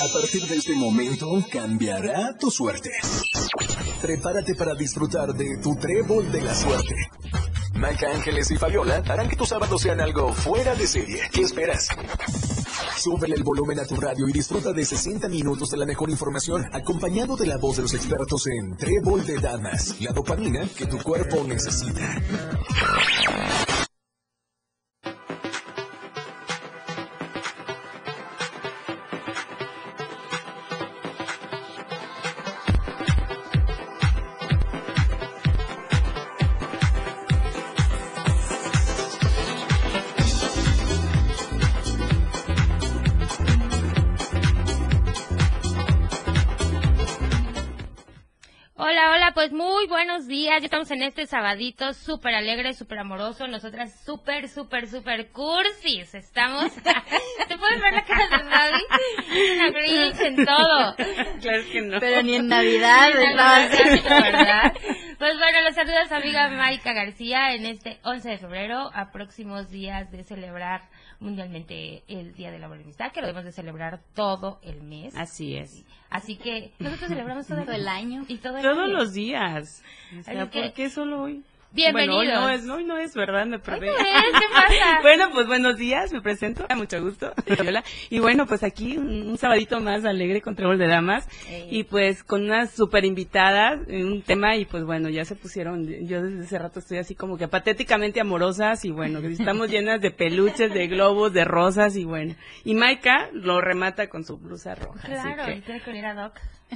A partir de este momento cambiará tu suerte. Prepárate para disfrutar de tu trébol de la suerte. Maca Ángeles y Fabiola harán que tus sábados sean algo fuera de serie. ¿Qué esperas? Súbele el volumen a tu radio y disfruta de 60 minutos de la mejor información, acompañado de la voz de los expertos en Trébol de Damas, la dopamina que tu cuerpo necesita. Días. Ya estamos en este sabadito súper alegre, súper amoroso. Nosotras súper, súper, súper cursis. Estamos. ¿Te puedes ver la cara de Gaby? Una grinch en todo. Claro que no. Pero ni en Navidad, Ni en estaba Navidad, así. ¿verdad? Pues bueno, los saluda su amiga Maika García en este 11 de febrero, a próximos días de celebrar mundialmente el Día de la Amistad, que lo debemos de celebrar todo el mes. Así es. Así que nosotros celebramos todo el año. Y todo el Todos año. los días. O sea, Así que- ¿por qué solo hoy? Bienvenidos. Bueno, hoy no es, hoy no es, ¿verdad? Me perdí. ¿Qué pasa? bueno, pues buenos días, me presento, mucho gusto. Y bueno, pues aquí un, un sabadito más alegre con Trébol de Damas Ey. y pues con unas super invitadas en un tema y pues bueno, ya se pusieron, yo desde hace rato estoy así como que patéticamente amorosas y bueno, estamos llenas de peluches, de globos, de rosas y bueno. Y Maika lo remata con su blusa roja. así Claro, que- tiene que venir a Doc.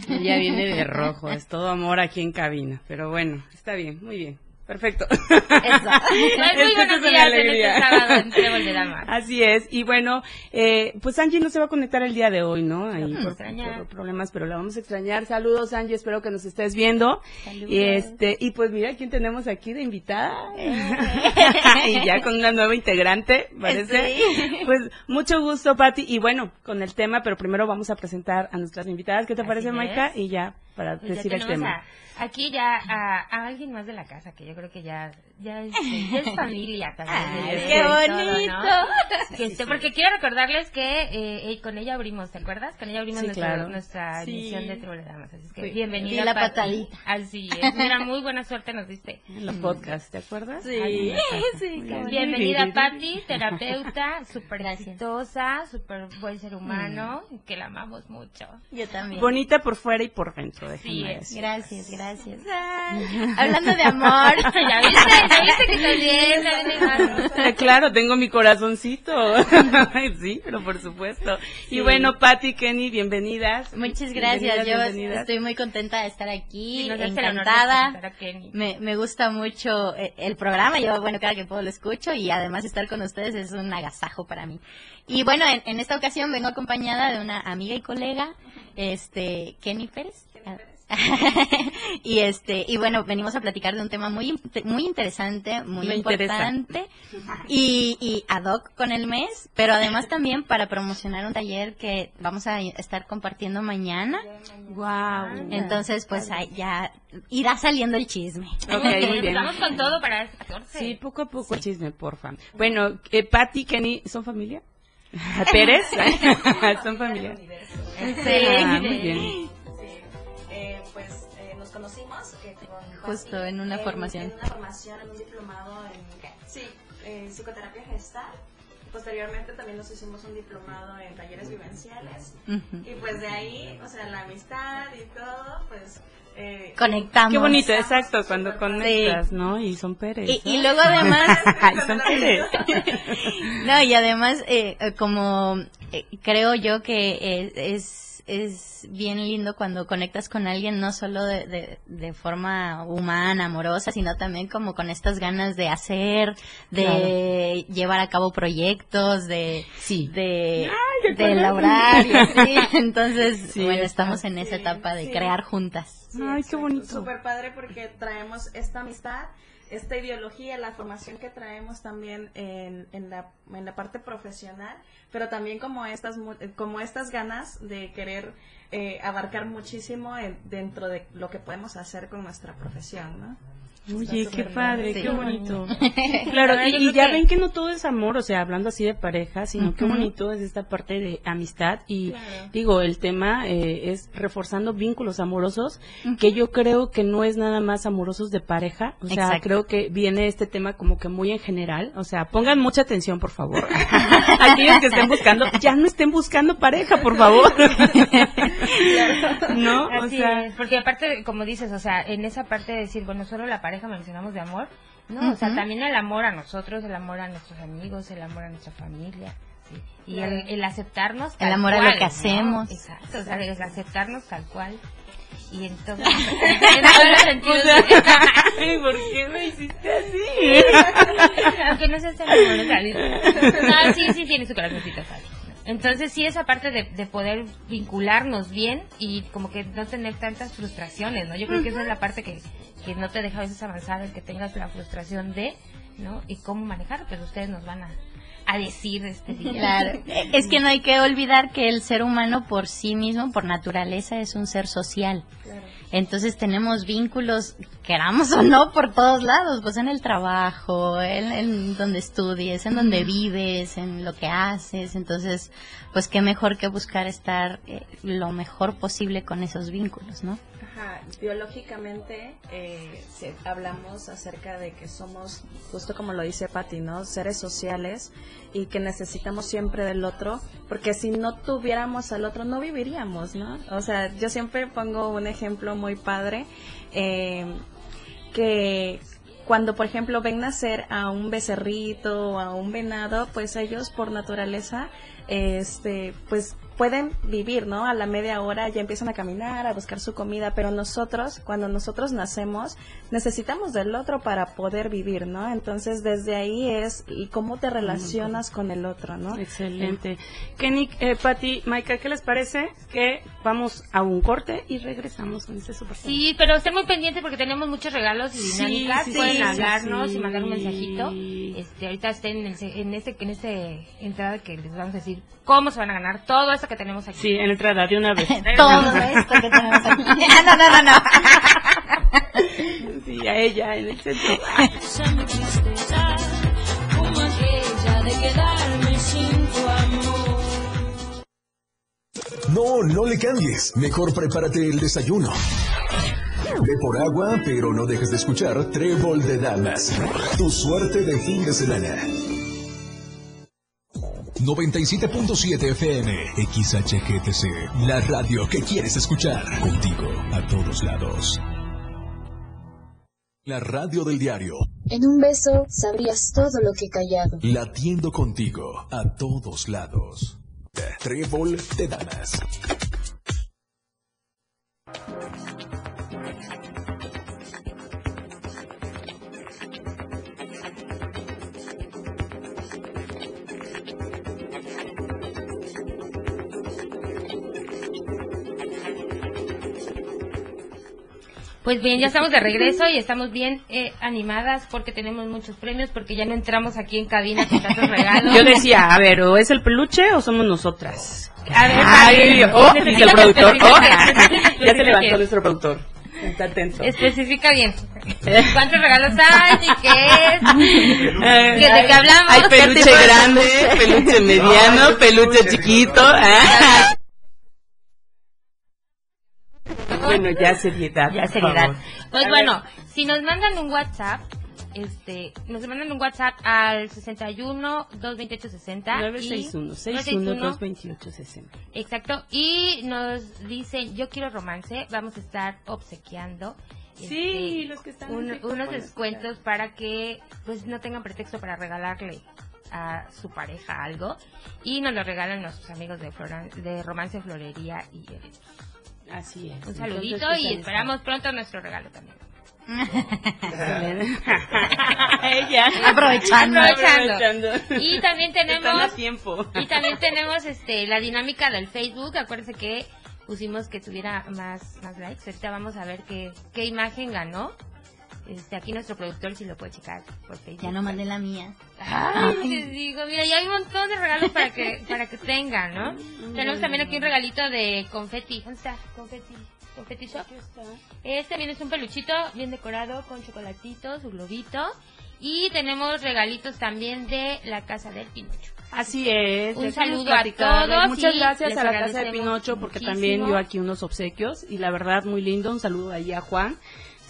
ella viene de rojo, es todo amor aquí en cabina. Pero bueno, está bien, muy bien. Perfecto. Muy Esto buenos es una días en alegría. este sábado en Trébol de Damas. Así es. Y bueno, eh, pues Angie no se va a conectar el día de hoy, ¿no? Ahí por, por problemas, pero la vamos a extrañar. Saludos, Angie, espero que nos estés viendo. Saludos. Y este, y pues mira quién tenemos aquí de invitada. y ya con una nueva integrante, parece. Pues mucho gusto, Patti. Y bueno, con el tema, pero primero vamos a presentar a nuestras invitadas. ¿Qué te Así parece. Maika? Y ya, para Pues ya decir el tenemos tema. a- aquí ya a, a alguien más de la casa, que yo creo que ya, ya, es, ya es familia también. Ay, qué es todo, bonito. ¿no? Que este, porque quiero recordarles que eh, eh, con ella abrimos, ¿te acuerdas? Con ella abrimos Sí, nuestro- claro. nuestra Sí. emisión de Trébol de Damas. Así es que Sí. bienvenida. Y la Pati. patadita. Así es. Mira, muy buena suerte nos diste. En los podcasts, ¿te acuerdas? Sí. Ahí, Sí. Bienvenida, Patti, terapeuta, súper exitosa, súper buen ser humano, que la amamos mucho. Yo también. Bonita por fuera y por dentro, es. decir. Gracias, gracias. Hablando de amor. ¿Ya viste? ¿Ya viste que también? también Claro, tengo mi corazoncito. sí, pero por supuesto. Y bueno, Patti, Kenny, bienvenidas. Muchas gracias. Bienvenidas, Yo bienvenidas. estoy muy contenta de estar aquí, Sí, encantada. presentar a Kenny. Me, me gusta mucho eh, el programa, yo bueno, cada que puedo lo escucho y además estar con ustedes es un agasajo para mí. Y bueno, en, en esta ocasión vengo acompañada de una amiga y colega, este, Kenny Pérez. y este y bueno venimos a platicar de un tema muy muy interesante muy Me interesa. importante y, y ad hoc con el mes pero además también para promocionar un taller que vamos a estar compartiendo mañana Wow. entonces pues ahí ya irá saliendo el chisme Ok, muy bien. Vamos con todo para este 14. Sí, poco a poco el chisme, porfa. Bueno, eh, Patti, Kenny, ¿son familia? ¿Pérez? ¿Son familia? Ah, muy bien. Conocimos eh, con Justo Pati en una formación. En una formación, en un diplomado en sí, eh, psicoterapia gestal. Posteriormente también nos hicimos un diplomado en talleres vivenciales. Y pues de ahí, o sea, la amistad y todo, pues... Eh, conectamos Qué bonito, exacto, cuando conectas, ¿no? Y son Pérez. y, luego además Ay, son Pérez. no y además eh, eh, como eh, creo yo que eh, es es bien lindo cuando conectas con alguien no solo de, de, de forma humana amorosa sino también como con estas ganas de hacer de llevar a cabo proyectos de Sí. de, elaborar y así. Entonces Sí, bueno estamos en esa etapa de Sí. crear juntas Sí, Ay, qué bonito. Súper padre porque traemos esta amistad, esta ideología, la formación que traemos también en, en, la, en la parte profesional, pero también como estas, eh, como estas ganas de querer eh, abarcar muchísimo en- dentro de lo que podemos hacer con nuestra profesión, ¿no? Oye, qué padre, Sí. qué bonito. Claro, y, ya ven que no todo es amor, o sea, hablando así de pareja, sino qué bonito es esta parte de amistad. Y digo, el tema eh, es reforzando vínculos amorosos, que yo creo que no es nada más amorosos de pareja. O sea, Exacto. creo que viene este tema como que muy en general. O sea, pongan mucha atención, por favor. Aquellos que estén buscando, ya no estén buscando pareja, por favor. ¿No? O sea, es, porque aparte, como dices, o sea, en esa parte de decir, bueno, solo la pareja mencionamos de amor, no, o sea, también el amor a nosotros, el amor a nuestros amigos, el amor a nuestra familia, ¿sí? y el, el aceptarnos tal El amor a lo cual, que ¿no? hacemos. Exacto, o sea, el aceptarnos tal cual. Y entonces, ¿por qué me hiciste así? aunque no seas tan amorosa, no, sí, sí tiene su corazoncito, Fabi. Entonces sí esa parte de, de poder vincularnos bien y como que no tener tantas frustraciones, ¿no? Yo creo que esa es la parte que, que no te deja a veces avanzar, el que tengas la frustración de, ¿no? Y cómo manejar, pues ustedes nos van a, a decir este día. Claro, es que no hay que olvidar que el ser humano por sí mismo, por naturaleza, es un ser social. Entonces tenemos vínculos, queramos o no, por todos lados, pues en el trabajo, en, en donde estudies, en donde vives, en lo que haces. Entonces, pues qué mejor que buscar estar eh, lo mejor posible con esos vínculos, ¿no? Biológicamente eh, hablamos acerca de que somos, justo como lo dice Patti, ¿no? Seres sociales y que necesitamos siempre del otro, porque si no tuviéramos al otro no viviríamos, ¿no? O sea, yo siempre pongo un ejemplo muy padre, eh, que cuando por ejemplo ven nacer a un becerrito o a un venado, pues ellos por naturaleza, este, pues pueden vivir, ¿no? A la media hora ya empiezan a caminar, a buscar su comida, pero nosotros, cuando nosotros nacemos, necesitamos del otro para poder vivir, ¿no? Entonces desde ahí es y cómo te relacionas con el otro, ¿no? Excelente. Kenny, eh, Pati, Maika, ¿qué les parece? Que vamos a un corte y regresamos con este super Sí, pero estén muy pendientes porque tenemos muchos regalos y Sí, dinámicas. sí, Pueden hablarnos sí. y mandar un mensajito. Este, ahorita estén en, el se- en este en este entrada que les vamos a decir cómo se van a ganar todo esto que tenemos aquí. Sí, en entrada, de una vez. Todo esto que tenemos aquí. Ah, no, no, no, no. Sí, a ella en el centro. No, no le cambies. Mejor prepárate el desayuno. Ve por agua, pero no dejes de escuchar Trébol de Damas. Tu suerte de fin de semana. 97.7 FM, XHGTC, la radio que quieres escuchar. Contigo, a todos lados. La radio del diario, En un beso sabrías todo lo que he callado. latiendo contigo, a todos lados. Trébol de Damas. Pues bien, ya estamos de regreso y estamos bien eh, animadas porque tenemos muchos premios porque ya no entramos aquí en cabina con tantos regalos. Yo decía, a ver, ¿o es el peluche o somos nosotras? A ver, Ay, oh, el productor. Oh, ya se levantó nuestro productor. Está tenso. Especifica bien. ¿Cuántos regalos hay y qué es? Eh, ¿Que ¿De qué hablamos? Hay peluche grande, peluche mediano, peluche chiquito. Bueno, ya seriedad. Ya seriedad. favor. Pues A bueno, si nos mandan un WhatsApp, este, nos mandan un WhatsApp al 61 228 60 961 61 228 60. Exacto, y nos dicen, yo quiero romance, vamos a estar obsequiando. Sí, este, los que están un- unos descuentos para que pues no tengan pretexto para regalarle a su pareja algo y nos lo regalan nuestros amigos de, Flora- de Romance Florería y Eventos. Así es. Un saludito Entonces, y esperamos pronto nuestro regalo también. Ella. Aprovechando. Aprovechando. Y también Están tenemos a tiempo. y también tenemos este la dinámica del Facebook. Acuérdense que pusimos que tuviera más más likes. Ahorita vamos a ver qué qué imagen ganó. Este, aquí nuestro productor si lo puede checar por Facebook. Ya no mandé la mía. Ay, les digo, mira, ya hay un montón de regalos para que para que tengan, ¿no? Tenemos también aquí un regalito de confeti. ¿Dónde está? Confeti. con Petit Shop. Este viene es un peluchito bien decorado con chocolatitos, su globito. Y tenemos regalitos también de la casa del Pinocho. Así es. Un saludo a todos Muchas gracias a la Casa de Pinocho porque muchísimo. también dio aquí unos obsequios y la verdad muy lindo. Un saludo ahí a Juan.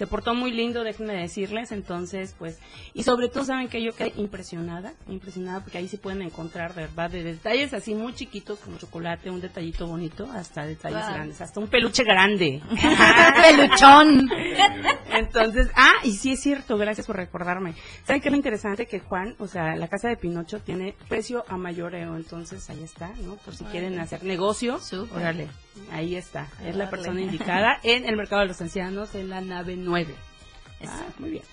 Se portó muy lindo, déjenme decirles. Entonces, pues, y sobre todo, ¿saben que Yo quedé impresionada, impresionada porque ahí sí pueden encontrar, de verdad, de detalles así muy chiquitos como chocolate, un detallito bonito, hasta detalles Wow. grandes, hasta un peluche grande. Peluchón. Entonces, ah, y sí es cierto, gracias por recordarme. ¿Saben qué es lo interesante? Que Juan, o sea, la casa de Pinocho tiene precio a mayoreo, entonces ahí está, ¿no? Por si quieren hacer negocio, Súper. órale, ahí está. Es la persona indicada en el mercado de los ancianos, en la nave 9. Ah, muy bien.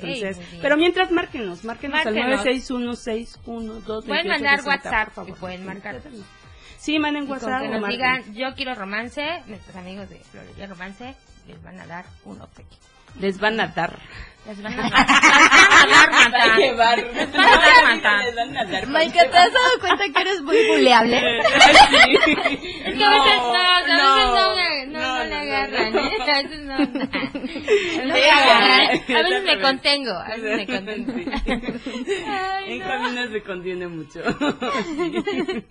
Entonces, pero mientras márquenos, márquenos, Márquenos. al 96161 Pueden mandar WhatsApp y pueden marcar. Sí, manden WhatsApp que nos marquen. digan, yo quiero romance, nuestros amigos de Florería Romance les van a dar un obsequio. Les van a dar. Les van a dar, les van a dar. Les van a dar, Marta. Les van a dar. Maika, ¿te has dado cuenta que eres muy buleable? Es que a veces no, a veces no, me- no, no, no, le agarran, no. ¿eh? A veces no. No le agarran. A veces me contengo, a veces me contengo. Ay, En no. caminos se contiene mucho. Sí.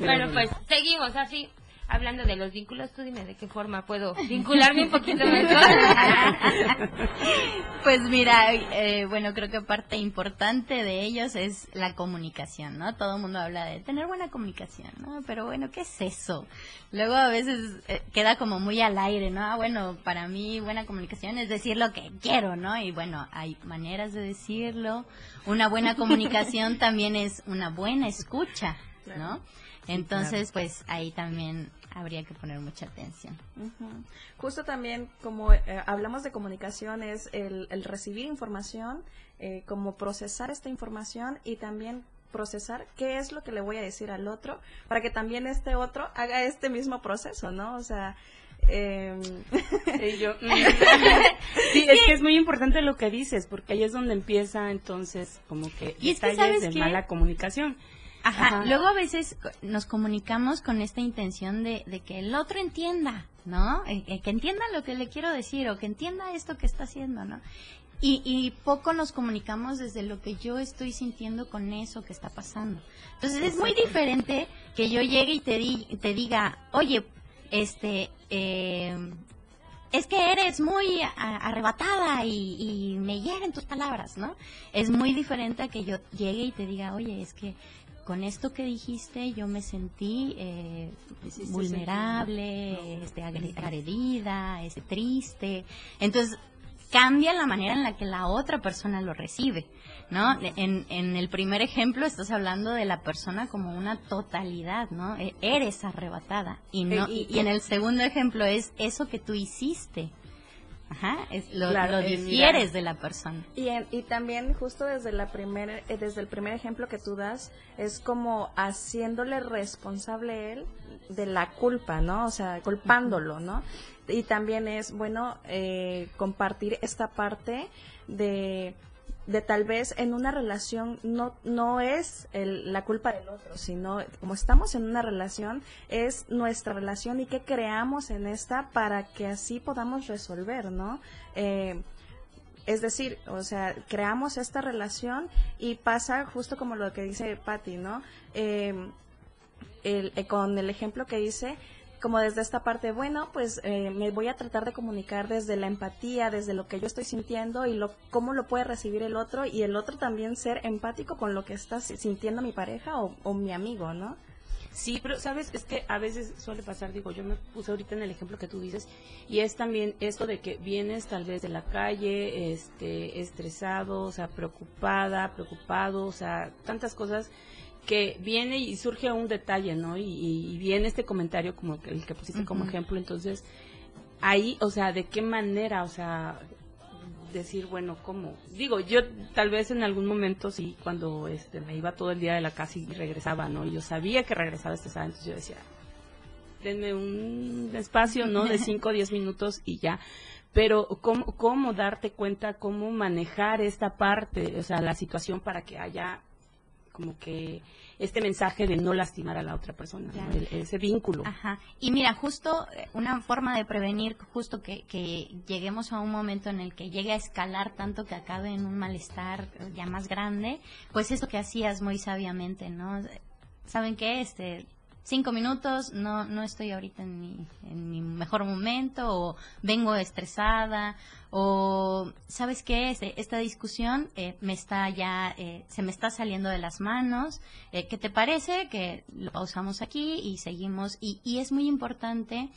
Bueno, pues seguimos así. Hablando de los vínculos, tú dime de qué forma puedo vincularme un poquito mejor. Pues mira, eh, bueno, creo que parte importante de ellos es la comunicación, ¿no? Todo el mundo habla de tener buena comunicación, ¿no? Pero bueno, ¿qué es eso? Luego a veces eh, queda como muy al aire, ¿no? Ah, bueno, para mí buena comunicación es decir lo que quiero, ¿no? Y bueno, hay maneras de decirlo. Una buena comunicación también es una buena escucha, ¿no? Entonces, pues ahí también habría que poner mucha atención. Justo también, como eh, hablamos de comunicación, es el, el recibir información, eh, como procesar esta información y también procesar qué es lo que le voy a decir al otro para que también este otro haga este mismo proceso, ¿no? O sea, Y yo, mm. sí, es que es muy importante lo que dices, porque ahí es donde empieza entonces como que Y es que, detalles ¿sabes de qué? mala comunicación. Ajá. Ajá. Luego a veces nos comunicamos con esta intención de, de que el otro entienda, ¿no? Eh, eh, que entienda lo que le quiero decir o que entienda esto que está haciendo, ¿no? Y, y poco nos comunicamos desde lo que yo estoy sintiendo con eso que está pasando. Entonces es muy diferente que yo llegue y te, di- te diga, oye, este, eh, es que eres muy arrebatada y, y me hieren tus palabras, ¿no? Es muy diferente a que yo llegue y te diga, oye, es que con esto que dijiste yo me sentí eh, vulnerable, este, agre- agredida, este, triste. Entonces, cambia la manera en la que la otra persona lo recibe, ¿no? En, en el primer ejemplo estás hablando de la persona como una totalidad, ¿no? E- Eres arrebatada. Y, no, Eh, y- y, y en el segundo ejemplo es eso que tú hiciste. Ajá, es, lo, Claro, lo eh, difieres de la persona. Y, en- y también justo desde la primer, eh, desde el primer ejemplo que tú das es como haciéndole responsable él de la culpa, ¿no? O sea, culpándolo, ¿no? Y también es bueno eh, compartir esta parte de de tal vez en una relación no no es el- la culpa del otro, sino como estamos en una relación es nuestra relación y qué creamos en esta para que así podamos resolver, ¿no? Eh, es decir, o sea, creamos esta relación y pasa justo como lo que dice Patty, ¿no? Eh, el- eh, con el ejemplo que dice, como desde esta parte, bueno, pues eh, me voy a tratar de comunicar desde la empatía, desde lo que yo estoy sintiendo y lo, cómo lo puede recibir el otro y el otro también ser empático con lo que está si- sintiendo mi pareja o, o mi amigo, ¿no? Sí, pero sabes, es que a veces suele pasar, digo, yo me puse ahorita en el ejemplo que tú dices, y es también esto de que vienes tal vez de la calle, este, estresado, o sea, preocupada, preocupado, o sea, tantas cosas que viene y surge un detalle, ¿no? Y, viene este comentario como que- el que pusiste como ejemplo, entonces, ahí, o sea, ¿de qué manera, o sea, decir, bueno, ¿cómo? Digo, yo tal vez en algún momento sí, cuando este, me iba todo el día de la casa y regresaba, ¿no? Y yo sabía que regresaba este sábado, entonces yo decía, denme un espacio, ¿no? De 5 o 10 minutos y ya. Pero ¿cómo, ¿cómo darte cuenta, cómo manejar esta parte, o sea, la situación para que haya como que este mensaje de no lastimar a la otra persona, ¿no? El- ese vínculo. Ajá. Y mira, justo eh, una forma de prevenir justo que, que lleguemos a un momento en el que llegue a escalar tanto que acabe en un malestar eh, ya más grande, pues eso que hacías muy sabiamente, ¿no? ¿Saben qué? Este, cinco minutos, no, no estoy ahorita en mi, en mi mejor momento, o vengo estresada, o ¿sabes qué? Este, esta discusión eh, me está ya, eh, se me está saliendo de las manos, eh, ¿qué te parece? Que lo pausamos aquí y seguimos, y, y es muy importante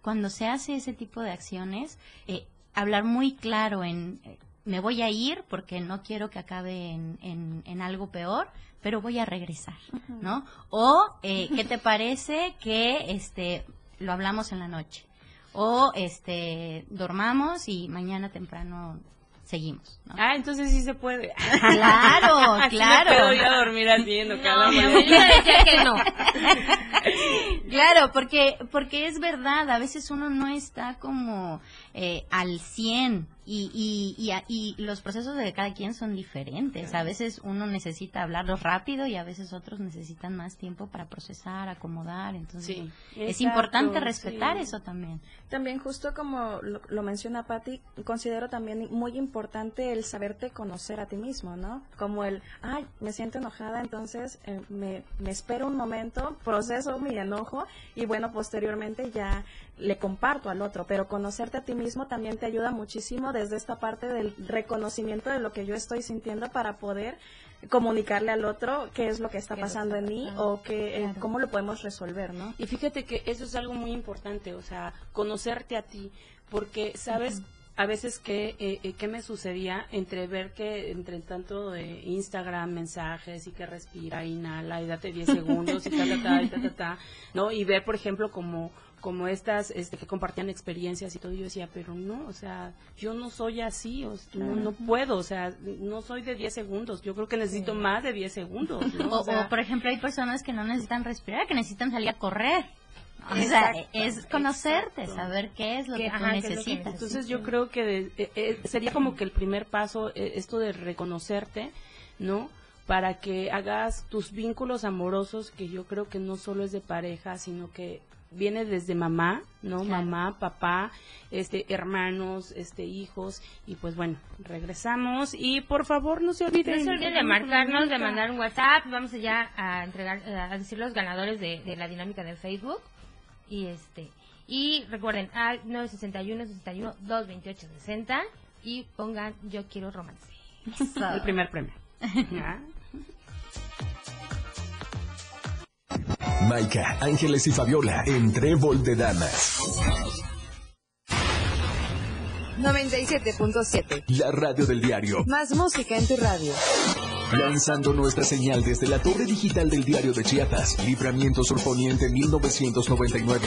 cuando se hace ese tipo de acciones, eh, hablar muy claro en, eh, me voy a ir porque no quiero que acabe en, en, en algo peor, pero voy a regresar, ¿no? O, eh, ¿qué te parece que este lo hablamos en la noche? O, este, dormamos y mañana temprano seguimos, ¿no? Ah, entonces sí se puede. Claro, Así claro. Me puedo yo dormir así en cada No, yo decía que no. Claro, porque, porque es verdad, a veces uno no está como eh, al 100 y, y, y, a- y los procesos de cada quien son diferentes. A veces uno necesita hablarlo rápido y a veces otros necesitan más tiempo para procesar, acomodar. Entonces, Sí, es exacto, importante respetar sí. eso también. También justo como lo, lo menciona Patti, considero también muy importante el saberte conocer a ti mismo, ¿no? Como el, ay, me siento enojada, entonces eh, me, me espero un momento, proceso mi enojo y bueno, posteriormente ya le comparto al otro, pero conocerte a ti mismo también te ayuda muchísimo desde esta parte del reconocimiento de lo que yo estoy sintiendo para poder comunicarle al otro qué es lo que está Qué pasando en mí o Claro. cómo lo podemos resolver, ¿no? Y fíjate que eso es algo muy importante, o sea, conocerte a ti, porque sabes a veces que eh, eh, qué me sucedía entre ver que entre tanto de Instagram mensajes y que respira, inhala y date 10 segundos y ta ta ta y ta ta ta, ¿no? Y ver, por ejemplo, como como estas este, que compartían experiencias y todo, yo decía, pero no, o sea, yo no soy así, o sea, no, no puedo, o sea, no soy de 10 segundos, yo creo que necesito más de 10 segundos, ¿no? O, O sea, o, por ejemplo, hay personas que no necesitan respirar, que necesitan salir a correr. O sea, es conocerte, exacto. saber qué es lo Que- tú ajá, necesitas. Entonces yo creo que de- eh, eh, sería como que el primer paso, eh, esto de reconocerte, ¿no? Para que hagas tus vínculos amorosos, que yo creo que no solo es de pareja, sino que viene desde mamá, ¿no? Claro. Mamá, papá, este, hermanos, este, hijos, y pues bueno, regresamos y por favor no se olviden. No se olviden de marcarnos, de mandar un WhatsApp. Vamos ya a entregar, a decir los ganadores de, de la dinámica de Facebook. Y este y recuerden, al 961 61 228 60 y pongan yo quiero romance. El primer premio. ¿Ya? Maika, Ángeles y Fabiola en Trébol de Damas. 97.7. La radio del diario. Más música en tu radio. Lanzando nuestra señal desde la torre digital del diario de Chiapas. Libramiento Surponiente 1999.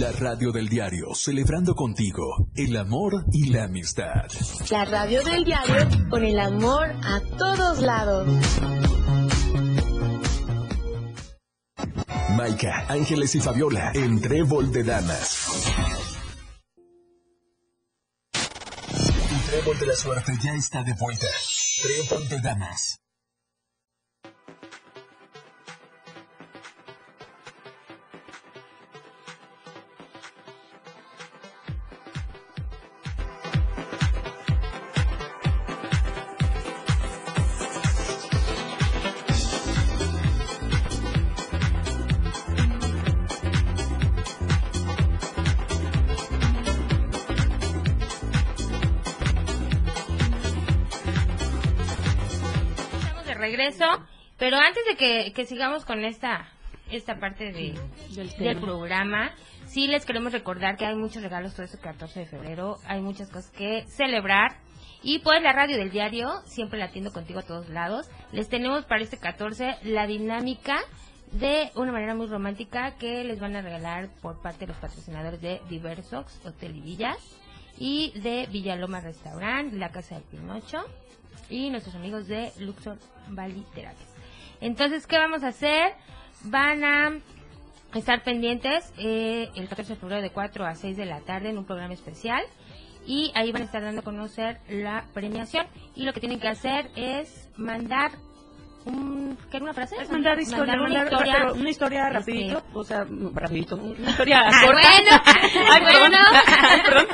La radio del diario, celebrando contigo el amor y la amistad. La radio del diario con el amor a todos lados. Maika, Ángeles y Fabiola en Trébol de Damas. Tu Trébol de la Suerte ya está de vuelta. Trébol de Damas. Regreso, pero antes de que, que sigamos con esta esta parte de, Del del programa, sí les queremos recordar que hay muchos regalos todo este 14 de febrero, hay muchas cosas que celebrar. Y pues la radio del diario, siempre la atiendo contigo a todos lados. Les tenemos para este 14 la dinámica de una manera muy romántica que les van a regalar por parte de los patrocinadores de Diversox Hotel y Villas y de Villaloma Restaurant, La Casa del Pinocho y nuestros amigos de Luxor Valley. Entonces, ¿qué vamos a hacer? Van a estar pendientes eh, el 14 de febrero de 4 a 6 de la tarde en un programa especial y ahí van a estar dando a conocer la premiación y lo que tienen que hacer es mandar un, ¿qué era una frase? Es mandar historia, una mandar- historia, pero una historia este, rapidito, o sea, rapidito, una historia Ah, corta. bueno, Ay, perdón. bueno. Ay, perdón.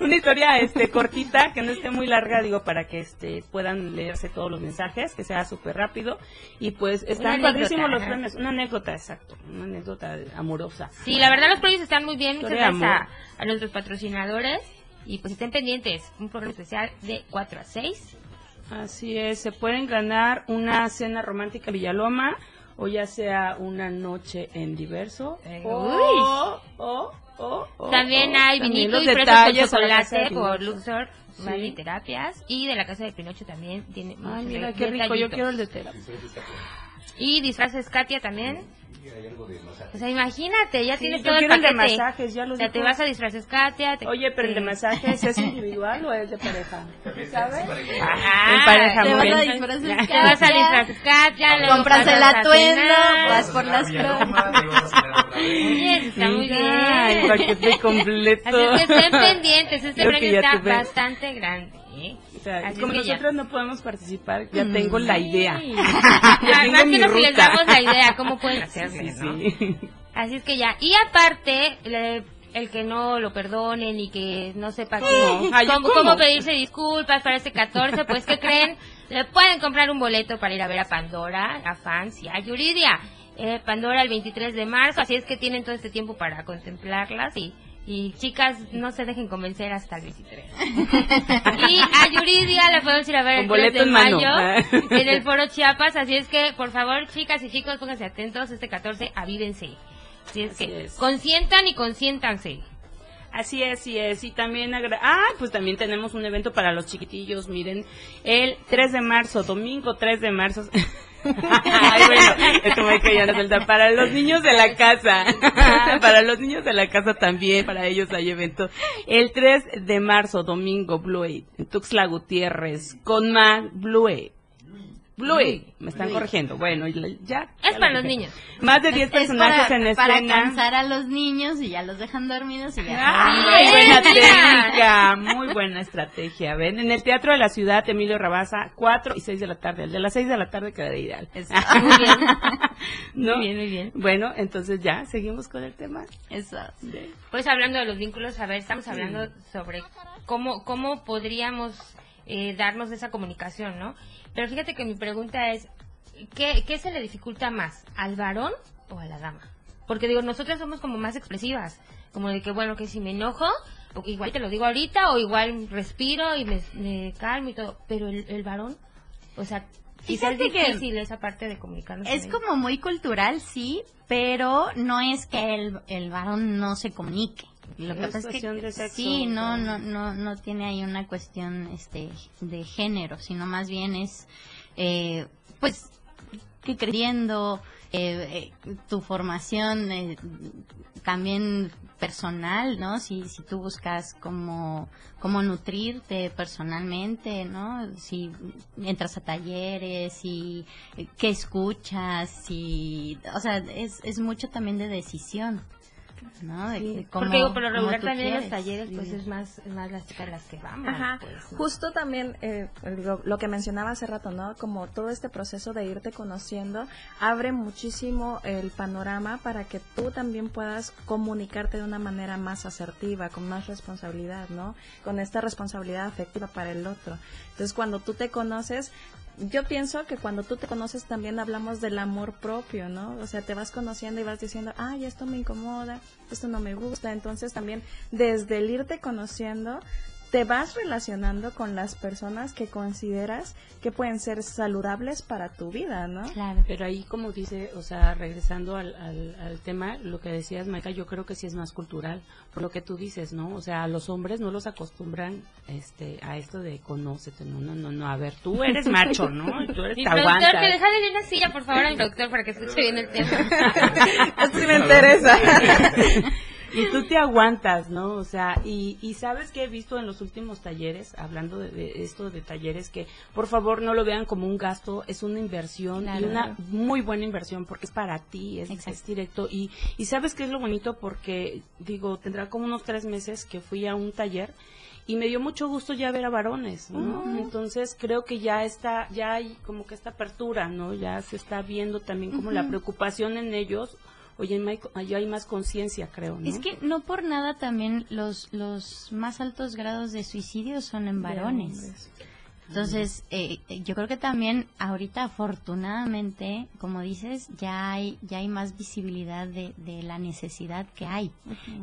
Una historia este cortita, que no esté muy larga, digo, para que este puedan leerse todos los mensajes, que sea súper rápido. Y pues están padrísimos los premios. Una anécdota, exacto. Una anécdota amorosa. Sí, la verdad los premios están muy bien. Muchas gracias a, a nuestros patrocinadores. Y pues estén pendientes. Un programa especial de 4 a 6. Así es, se pueden ganar una cena romántica en Villaloma o ya sea una noche en diverso. Eh, o, o, o, o, También o, hay también vinito los y con detalles de chocolate por Pinocho. Luxor Sí. Terapias. Y de la casa de Pinocho también tiene Ay, mira qué rico, yo quiero el de tela. Y disfraces Katia también. O sea, imagínate, ya Sí, tienes todo el quiero el de paquete. masajes, ya lo o sea, dijo. te vas a disfraces Katia. te- Oye, pero el de masajes es individual o es de pareja? ¿Sabes? Ajá. En pareja, Te muy vas bien. a disfrazar Ya. Te vas a disfraces Katia. Compras el atuendo, vas por las flores. Oye, está muy Mira, el bien. paquete completo. Así es que estén pendientes, este Creo que premio ya está tuve. bastante grande. Sea, como que nosotros no podemos participar, ya tengo la idea. Sí. Ya tengo que mi si les damos la idea, cómo pueden hacerle, Sí, ¿no? sí. Así es que ya. Y aparte, le- el que no lo perdonen y que no sepa qué- Ay, cómo, ¿cómo? cómo pedirse disculpas para este 14, pues ¿qué creen? Le pueden comprar un boleto para ir a ver a Pandora, a fans y a Yuridia. Eh, Pandora el 23 de marzo, así es que tienen todo este tiempo para contemplarlas y, y chicas, no se dejen convencer hasta el 23. y a Yuridia la podemos ir a ver Con el 3 boleto de en mano. mayo en el Foro Chiapas, así es que por favor chicas y chicos pónganse atentos este 14, avívense. Así es Así que es. consientan y consiéntanse. Así es, sí es. Y también, agra- ah, pues también tenemos un evento para los chiquitillos, miren, el 3 de marzo, domingo 3 de marzo. Para los niños de la casa, para los niños de la casa también, para ellos hay evento. El 3 de marzo, domingo, Blue Aid, en Tuxtla Gutiérrez, con más Blue Aid. Blue Aid, me están corrigiendo. Bueno, ya. Es ya para lo los niños. Más de 10 Es personajes para, en para escena. cansar a los niños y ya los dejan dormidos y ya. Ay, Bien, buena técnica, muy buena estrategia. Ven, en el Teatro de la Ciudad, Emilio Rabaza, 4 y 6 de la tarde. El de las 6 de la tarde queda ideal. Eso. Muy bien. ¿No? Muy bien, muy bien. Bueno, entonces ya, seguimos con el tema. Eso. de- Pues hablando de los vínculos, a ver, estamos hablando sobre cómo, cómo podríamos eh, darnos esa comunicación, ¿no? Pero fíjate que mi pregunta es, ¿qué, ¿qué se le dificulta más, al varón o a la dama? Porque digo, nosotras somos como más expresivas, como de que, bueno, que si me enojo, o igual te lo digo ahorita, o igual respiro y me, me calmo y todo, pero el, el varón, o sea, quizás es Fíjate que difícil esa parte de comunicarnos. Es como muy cultural, sí, pero no es que el, el varón no se comunique. Lo que Es pasa es que de sexo, sí, no, no, no, no tiene ahí una cuestión, este, de género, sino más bien es, eh, pues, que creciendo, eh, eh, tu formación eh, también personal, ¿no? Si, si tú buscas cómo, cómo nutrirte personalmente, ¿no? Si entras a talleres y eh, qué escuchas y, o sea, es, es mucho también de decisión, ¿no? De, de cómo- Porque digo, por lo regular también en los talleres, pues es más, más las chicas las que vamos. Ajá, pues, ¿no? justo también eh, digo, lo que mencionaba hace rato, ¿no? Como todo este proceso de irte conociendo abre muchísimo el panorama para que tú también puedas comunicarte de una manera más asertiva, con más responsabilidad, ¿no? Con esta responsabilidad afectiva para el otro. Entonces, cuando tú te conoces, yo pienso que cuando tú te conoces también hablamos del amor propio, ¿no? O sea, te vas conociendo y vas diciendo, ay, esto me incomoda, esto no me gusta. Entonces también desde el irte conociendo, te vas relacionando con las personas que consideras que pueden ser saludables para tu vida, ¿no? Claro. Pero ahí, como dice, o sea, regresando al, al, al tema, lo que decías, Maika, yo creo que sí es más cultural, por lo que tú dices, ¿no? O sea, a los hombres no los acostumbran este, a esto de conócete, no, no, no, no, a ver, tú eres macho, ¿no? Tú eres, Mi te productor, aguantas. que deja de una silla, por favor, al doctor, para que escuche bien el tema. Esto sí me interesa. y tú te aguantas, ¿no? O sea, y, y sabes que he visto en los últimos talleres, hablando de, de esto de talleres, que por favor no lo vean como un gasto, es una inversión Claro. y una muy buena inversión porque es para ti, es, es directo. Y, y sabes que es lo bonito porque, digo, tendrá como unos tres meses que fui a un taller y me dio mucho gusto ya ver a varones, ¿no? Entonces creo que ya está, ya hay como que esta apertura, ¿no? Ya se está viendo también como la preocupación en ellos. Oye, hay ya hay más conciencia, creo, ¿no? Es que no por nada también los, los más altos grados de suicidio son en varones. Entonces, eh, eh, yo creo que también ahorita afortunadamente, como dices, ya hay, ya hay más visibilidad de, de la necesidad que hay.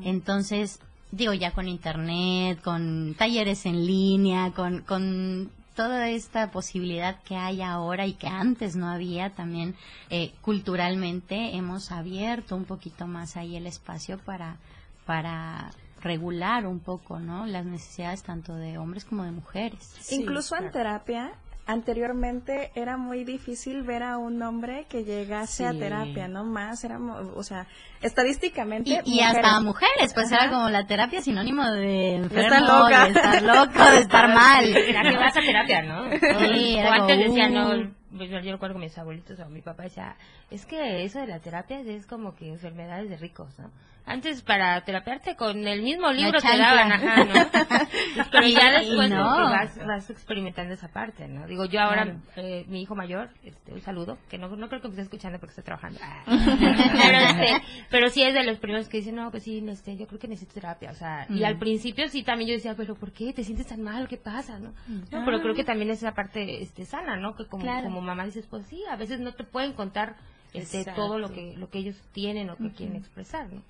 Entonces, digo, ya con internet, con talleres en línea, con, con toda esta posibilidad que hay ahora y que antes no había también eh, culturalmente hemos abierto un poquito más ahí el espacio para para regular un poco no las necesidades tanto de hombres como de mujeres. Sí, Incluso en terapia, anteriormente era muy difícil ver a un hombre que llegase a terapia, ¿no? Más era, o sea, estadísticamente. y, y hasta mujeres pues era como la terapia sinónimo de enfermo estar loca. de estar loco de estar mal La que vas a terapia, ¿no? Sí, o antes como, decían, uh. no, pues yo recuerdo que mis abuelitos o mi papá decía, es que eso de la terapia es como que enfermedades de ricos, ¿no? Antes para terapiarte con el mismo libro te daban, ajá, ¿no? Pero Y- ya después no. pues, vas, vas experimentando esa parte, ¿no? Digo, yo ahora, Claro. eh, mi hijo mayor, este, un saludo, que no, no creo que me esté escuchando porque estoy trabajando. Ah. pero, este, pero sí es de los primeros que dicen, no, pues sí, este, yo creo que necesito terapia, o sea, y Mm. al principio sí también yo decía, pero ¿por qué? ¿Te sientes tan mal? ¿Qué pasa? ¿no? No, pero creo que también es esa parte este, sana, ¿no? Que como, Claro. como mamá dices, pues sí, a veces no te pueden contar este, todo lo que, lo que ellos tienen o que quieren expresar, ¿no?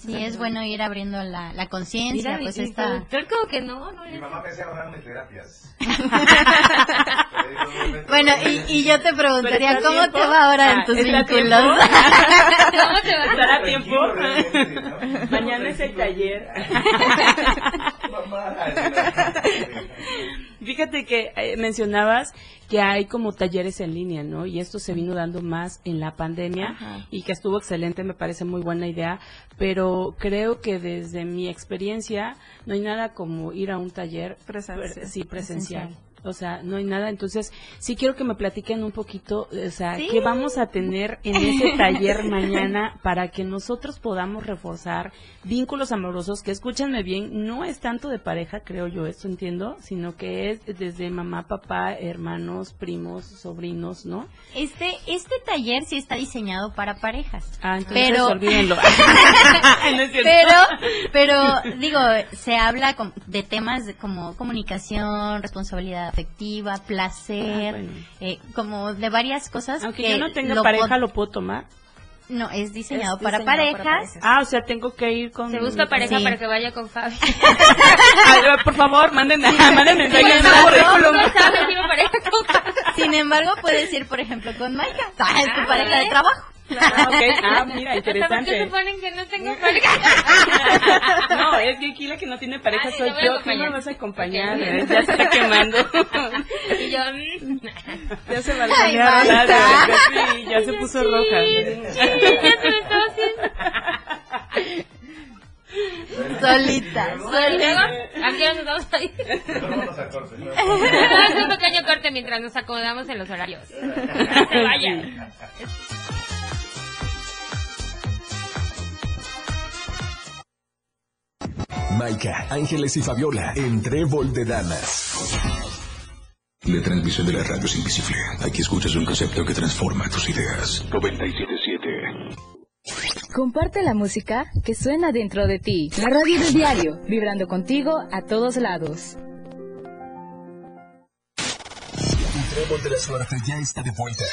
Sí es bueno ir abriendo la, la conciencia pues y- y esta como que no, no Mi mamá pensaba darme terapias. bueno y, y yo te preguntaría ¿Pero está cómo tiempo? te va ahora en tus ¿está vínculos ¿Cómo te va? ¿Estará tiempo? Realmente, ¿no? Mañana es el taller. Mamá. Fíjate que eh, mencionabas que hay como talleres en línea, ¿no? Y esto se vino dando más en la pandemia y que estuvo excelente, me parece muy buena idea, pero creo que desde mi experiencia no hay nada como ir a un taller Presencial. pre- sí, presencial. Presencial. O sea, no hay nada. Entonces, sí quiero que me platiquen un poquito, o sea, qué vamos a tener en ese taller mañana para que nosotros podamos reforzar vínculos amorosos, que escúchenme bien, no es tanto de pareja, creo yo, esto entiendo, sino que es desde mamá, papá, hermanos, primos, sobrinos, ¿no? este este taller sí está diseñado para parejas Ah, entonces Pero- olvídenlo. No pero pero digo se habla de temas como comunicación responsabilidad afectiva placer Ah, bueno. eh, como de varias cosas Aunque que yo no tenga lo pareja, lo puedo tomar. no es diseñado, Es para, diseñado parejas, para parejas. Ah, o sea, tengo que ir con... Se busca pareja Sí. para que vaya con Fabi. Ay, por favor, mándenme, mándenme, Sin mándenme embargo. No pareja con Fabi. sin embargo puedes ir por ejemplo con Maika Ah, es tu Ah, pareja de ¿eh? trabajo Ah, ok. Ah, mira, ¿Por qué interesante. suponen que no tengo pareja? No, es que aquí la que no tiene pareja Ah, sí, soy yo. ¿Tú me vas a acompañar? Ok. eh? Ya se está quemando. Y yo, mm, ya se. Claro, sí, ya se puso roja. ya se me estaba haciendo. solita solita aquí nos vamos a ir. Corte. Vamos a hacer un pequeño corte mientras nos acomodamos en los horarios. No se vayan. Maika, Ángeles y Fabiola en Trébol de Damas. La transmisión de la radio es invisible. Aquí escuchas un concepto que transforma tus ideas. 977. Comparte la música que suena dentro de ti. La radio del diario, vibrando contigo a todos lados. Tu Trébol de la Suerte ya está de vuelta.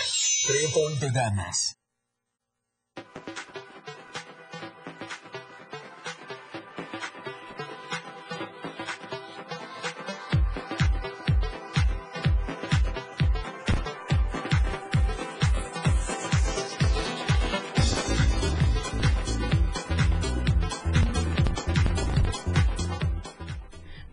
Trébol de Damas.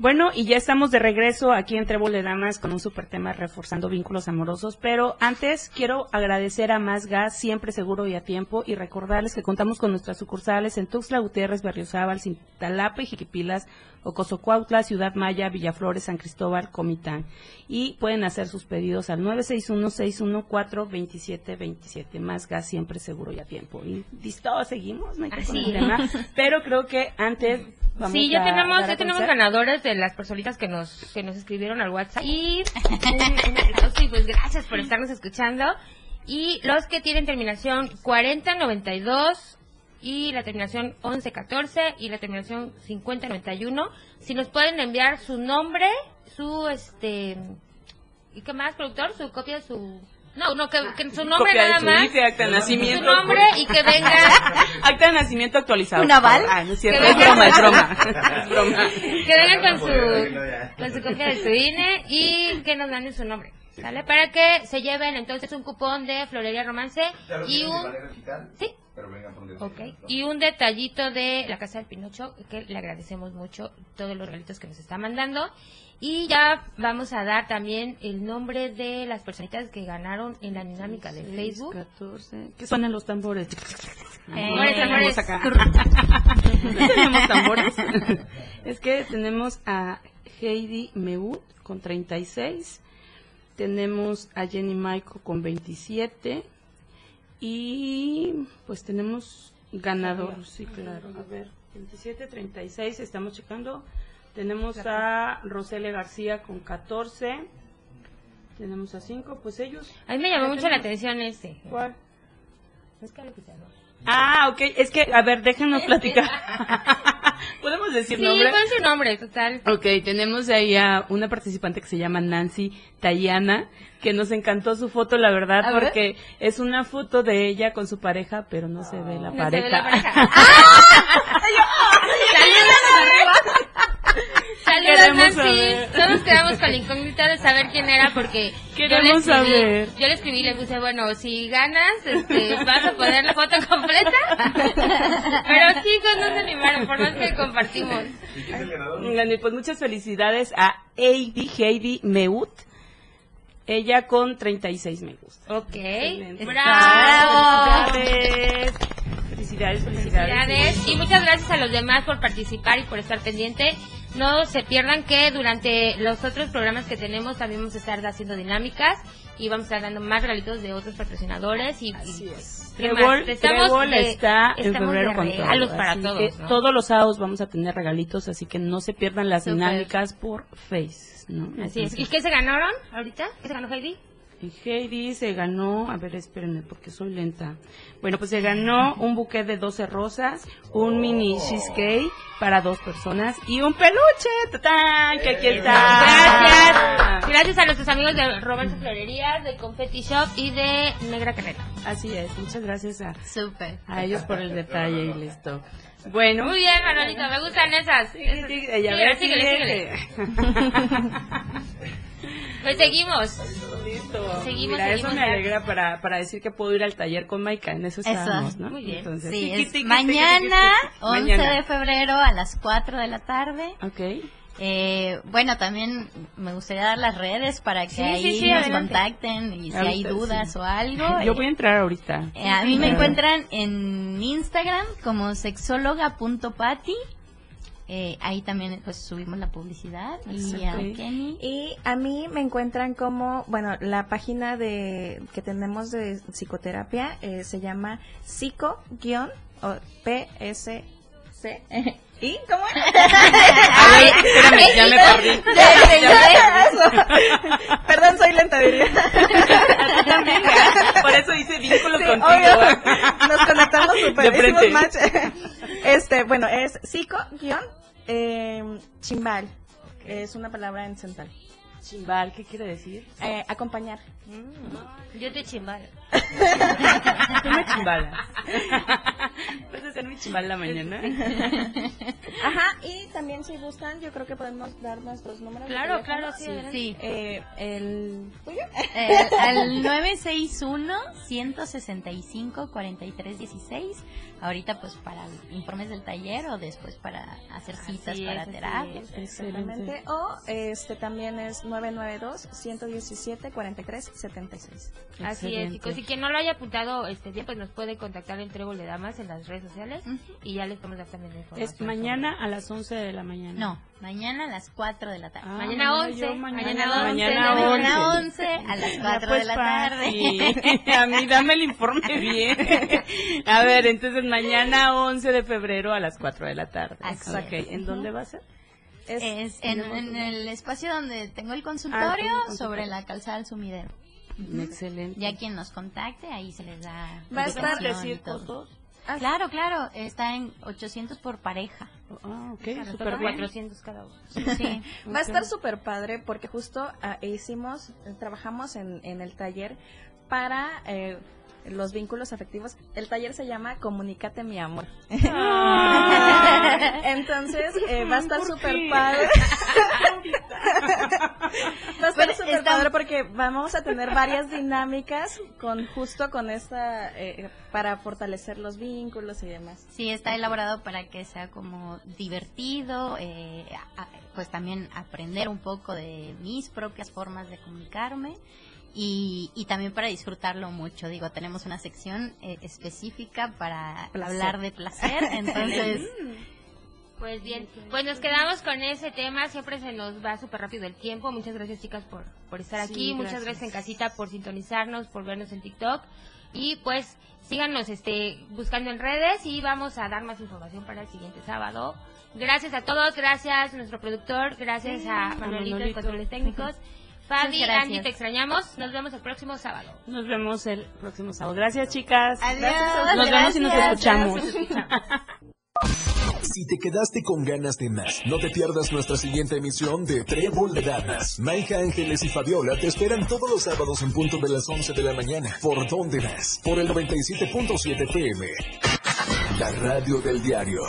Bueno, y ya estamos de regreso aquí en Trébol de Damas con un super tema reforzando vínculos amorosos, pero antes quiero agradecer a Más Gas, siempre seguro y a tiempo, y recordarles que contamos con nuestras sucursales en Tuxtla Gutiérrez, Berriozábal, Cintalapa y Jiquipilas, Ocosocuautla, Ciudad Maya, Villaflores, San Cristóbal, Comitán. Y pueden hacer sus pedidos al 961-614-2727. Más Gas, siempre seguro y a tiempo. Y listo, seguimos, no hay que Así tema, pero creo que antes vamos sí, ya tenemos, ya tenemos conocer. ganadores de las personitas que nos, que nos escribieron al WhatsApp. Y un, un aplauso y pues gracias por estarnos escuchando. Y los que tienen terminación 4092 y la terminación 1114 y la terminación 5091, si nos pueden enviar su nombre, su este ¿y qué más, productor? Su copia de su no, no, que, que su nombre Copia de nada su más. Acta de Su nacimiento. nombre y que venga Acta de nacimiento actualizado. ¿Un aval? Ah, no es cierto, Que es venga- broma, es broma. Es broma. que vengan con su, con su copia de su INE y que nos manden su nombre. ¿Sale? Para que se lleven entonces un cupón de Florería Romance y un, Sí. Pero vengan por ok, y un detallito de la Casa del Pinocho que le agradecemos mucho todos los regalitos que nos está mandando. Y ya vamos a dar también el nombre de las personitas que ganaron en la dinámica de Facebook. 14. ¿Qué suenan los tambores? Tambores, tambores. Tenemos acá. tenemos tambores. es que tenemos a Heidi Meut con 36. Tenemos a Jenny Maiko con 27. Y pues tenemos ganador, sí, claro. A ver, 27, 36, estamos checando. Tenemos a Rosele García con 14. Tenemos a 5, pues ellos. A mí me llamó mucho la atención este. ¿Cuál? Es que. Ah, ok, es que, a ver, déjenos platicar. ¿Podemos decir Sí, nombre? fue su nombre, total. Ok, tenemos ahí a una participante que se llama Nancy Tayana, que nos encantó su foto, la verdad, A ver. porque es una foto de ella con su pareja, pero no se ve la No se ve pareja. la pareja. Saludos, Queremos Nancy. saber. Todos quedamos con la incógnita de saber quién era porque Queremos yo le escribí, saber. yo le escribí y le puse, bueno, si ganas, este, vas a poner la foto completa. Pero chicos, no se animaron, por más que compartimos. ¿Y quién es el ganador? Dani, Pues muchas felicidades a Heidi, Heidi Meut, ella con 36 me gusta. Ok, Excelente. bravo. Felicidades. Felicidades, felicidades. Felicidades y muchas gracias a los demás por participar y por estar pendiente. No se pierdan que durante los otros programas que tenemos también vamos a estar haciendo dinámicas y vamos a estar dando más regalitos de otros patrocinadores y, Así y- es. ¿qué más? Trébol, Estamos Trébol de- está en febrero con todo. para todos, que ¿no? todos los sábados vamos a tener regalitos, así que no se pierdan las dinámicas por Face. ¿no? Así es. ¿Y qué se ganaron ahorita? ¿Qué se ganó Heidi? Y Heidi se ganó, a ver, espérenme porque soy lenta. Bueno, pues se ganó un buquet de 12 rosas, un mini cheesecake para dos personas y un peluche, ¡tatán! que aquí está. Gracias. Gracias a nuestros amigos de Roberto Florerías, de Confetti Shop y de Negra Canela. Así es, muchas gracias a, Súper. a ellos por el detalle y listo. Bueno, Muy bien, Manolito, me gustan esas. Sí, sí, ella, a Pues seguimos. Listo. Seguimos, Mira, eso seguimos, me ya. alegra para, para decir que puedo ir al taller con Maika, en eso Eso. estábamos, ¿no? Muy bien. Entonces, Sí, tiqui, es tiqui, mañana, tiqui, tiqui. 11 Mañana. de febrero a las 4 de la tarde. Ok. Eh, bueno, también me gustaría dar las redes para que Sí, ahí sí, sí, nos adelante. contacten y si hay Ahorita, dudas sí. o algo. Yo eh, voy a entrar ahorita. eh, a mí me Claro. encuentran en Instagram como sexóloga.pati. Eh, ahí también pues subimos la publicidad. Y a. Kenny. Y a mí me encuentran como, bueno, la página de que tenemos de psicoterapia eh, se llama psico-psc. ¿Y cómo es? A ver, espérame, ya me perdí. Perdón, soy lenta, diría. También. Por eso hice vínculos Sí, contigo. obvio. Nos conectamos súper. Hicimos match. Este, bueno, es psico guion eh, chimbal. Es una palabra en central. Chimbal, ¿qué quiere decir? Eh, acompañar. Mm, Yo te chimbal. Tú me chimbalas. ¿Puedes hacer mi chimbal la mañana? Ajá, y también si gustan, yo creo que podemos dar nuestros números. Claro, claro, sí. Sí. Eh, el tuyo. Eh, al 961-165-4316. Ahorita pues para informes del taller o después para hacer citas Así para terapia. Exactamente. O este también es 992-117-4376. Así es, chicos. Y quien no lo haya apuntado este día, pues nos puede contactar en Trébol de Damas en las redes sociales y ya les podemos dar también la información. Es mañana a las 11 de la mañana. No, mañana a las 4 de la tarde. Ah, Mañana bueno, 11, yo mañana mañana, 11, mañana Mañana 11. 11 a las Ya, 4 pues, de la tarde. sí. A mí dame el informe bien. A ver, entonces mañana 11 de febrero a las 4 de la tarde. Así Ok, es. ¿en dónde va a ser? Es en, en el espacio donde tengo el consultorio Ah, el consultorio. sobre la calzada del sumidero. Excelente. Ya quien nos contacte, ahí se les da. Va a estar decir todo. Ah, Claro, claro, está en 800 por pareja. Ah, ok, súper bien. 400 cada uno. Sí. Va a estar súper padre porque justo ah, hicimos, trabajamos en, en el taller para eh, los vínculos afectivos. El taller se llama Comunícate mi amor. Entonces eh, va a estar ¿Por súper padre. va a estar Bueno, súper padre porque vamos a tener varias dinámicas con justo con esta eh, para fortalecer los vínculos y demás. Sí, está elaborado para que sea como divertido, eh, pues también aprender un poco de mis propias formas de comunicarme y, y también para disfrutarlo mucho. Digo, tenemos una sección eh, específica para Placer. hablar de placer, entonces Pues bien, pues nos quedamos con ese tema, siempre se nos va súper rápido el tiempo. Muchas gracias chicas por, por estar Sí, aquí, muchas gracias. en casita por sintonizarnos, por vernos en TikTok y pues síganos este buscando en redes y vamos a dar más información para el siguiente sábado. Gracias a todos, gracias a nuestro productor, gracias a Manuelito de Manolito. Controles Técnicos. Fabi. Andy, te extrañamos. Nos vemos el próximo sábado. Nos vemos el próximo sábado. Gracias, chicas. Adiós, Nos vemos y nos escuchamos. Si te quedaste con ganas de más, no te pierdas nuestra siguiente emisión de Trébol de Damas. Maika Ángeles y Fabiola te esperan todos los sábados en punto de las 11 de la mañana. ¿Por dónde vas? Por el 97.7 PM. La radio del diario.